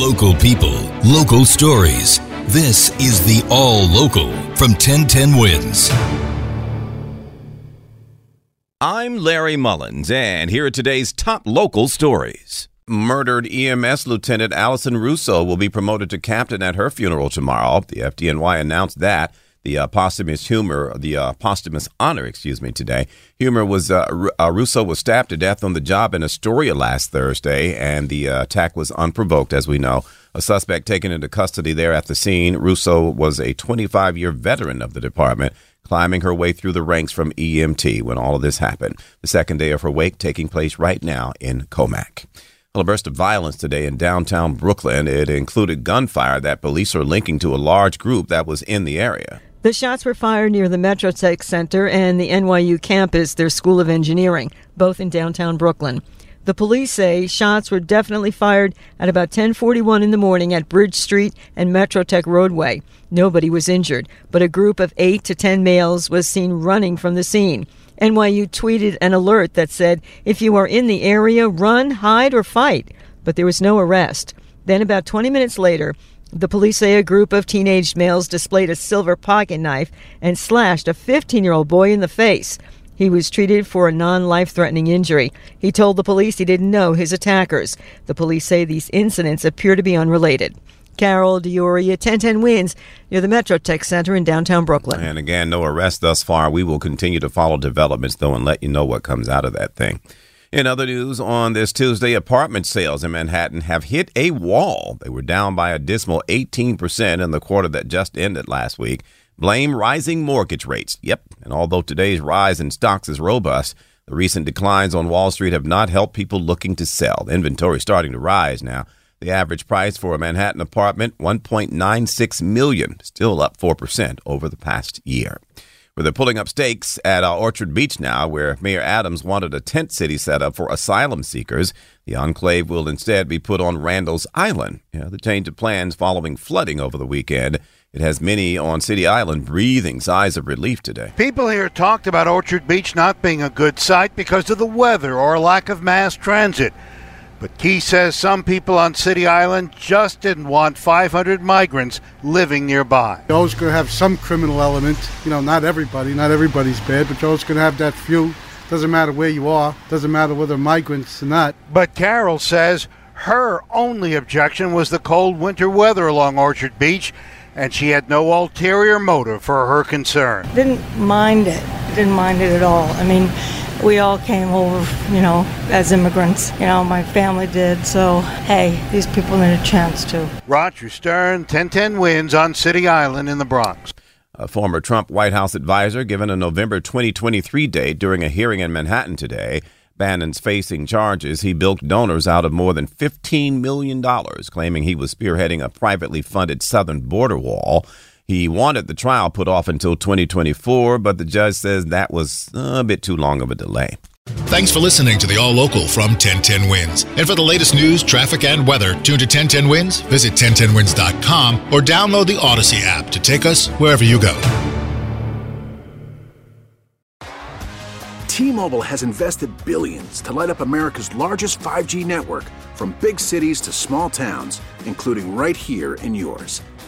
Local people, local stories. This is the All Local from 1010 Wins. I'm Larry Mullins, and here are today's top local stories. Murdered EMS Lieutenant Allison Russo will be promoted to captain at her funeral tomorrow. The FDNY announced that. The uh, posthumous humor, the uh, posthumous honor, excuse me, today. Humor was uh, R- uh, Russo was stabbed to death on the job in Astoria last Thursday, and the uh, attack was unprovoked, as we know. A suspect taken into custody there at the scene. Russo was a 25 year veteran of the department climbing her way through the ranks from EMT when all of this happened. The second day of her wake taking place right now in Commack. Well, a burst of violence today in downtown Brooklyn. It included gunfire that police are linking to a large group that was in the area. The shots were fired near the Metrotech Center and the NYU campus, their School of Engineering, both in downtown Brooklyn. The police say shots were definitely fired at about 10:41 in the morning at Bridge Street and Metrotech Roadway. Nobody was injured, but a group of 8 to 10 males was seen running from the scene. NYU tweeted an alert that said, "If you are in the area, run, hide or fight." But there was no arrest. Then about 20 minutes later, the police say a group of teenage males displayed a silver pocket knife and slashed a 15 year old boy in the face. He was treated for a non life threatening injury. He told the police he didn't know his attackers. The police say these incidents appear to be unrelated. Carol D'Auria, 1010 wins near the Metrotech Center in downtown Brooklyn. And again, no arrest thus far. We will continue to follow developments, though, and let you know what comes out of that thing. In other news, on this Tuesday, apartment sales in Manhattan have hit a wall. They were down by a dismal 18% in the quarter that just ended last week. Blame rising mortgage rates. Yep. And although today's rise in stocks is robust, the recent declines on Wall Street have not helped people looking to sell. The inventory is starting to rise now. The average price for a Manhattan apartment, 1.96 million, still up 4% over the past year. Where they're pulling up stakes at uh, Orchard Beach now, where Mayor Adams wanted a tent city set up for asylum seekers. The enclave will instead be put on Randall's Island. Yeah, the change of plans following flooding over the weekend. It has many on City Island breathing sighs of relief today. People here talked about Orchard Beach not being a good site because of the weather or lack of mass transit. But Key says some people on City Island just didn't want 500 migrants living nearby. You're always going to have some criminal element. You know, not everybody, not everybody's bad, but you're always going to have that few. Doesn't matter where you are, doesn't matter whether migrants or not. But Carol says her only objection was the cold winter weather along Orchard Beach and she had no ulterior motive for her concern. Didn't mind it. Didn't mind it at all. I mean, we all came over, you know, as immigrants. You know, my family did. So, hey, these people need a chance too. Roger Stern, 1010 wins on City Island in the Bronx. A former Trump White House advisor given a November 2023 date during a hearing in Manhattan today. Bannon's facing charges. He bilked donors out of more than $15 million, claiming he was spearheading a privately funded southern border wall. He wanted the trial put off until 2024, but the judge says that was a bit too long of a delay. Thanks for listening to the All Local from 1010 Wins. And for the latest news, traffic, and weather, tune to 1010 Wins, visit 1010wins.com, or download the Audacy app to take us wherever you go. T-Mobile has invested billions to light up America's largest 5G network from big cities to small towns, including right here in yours.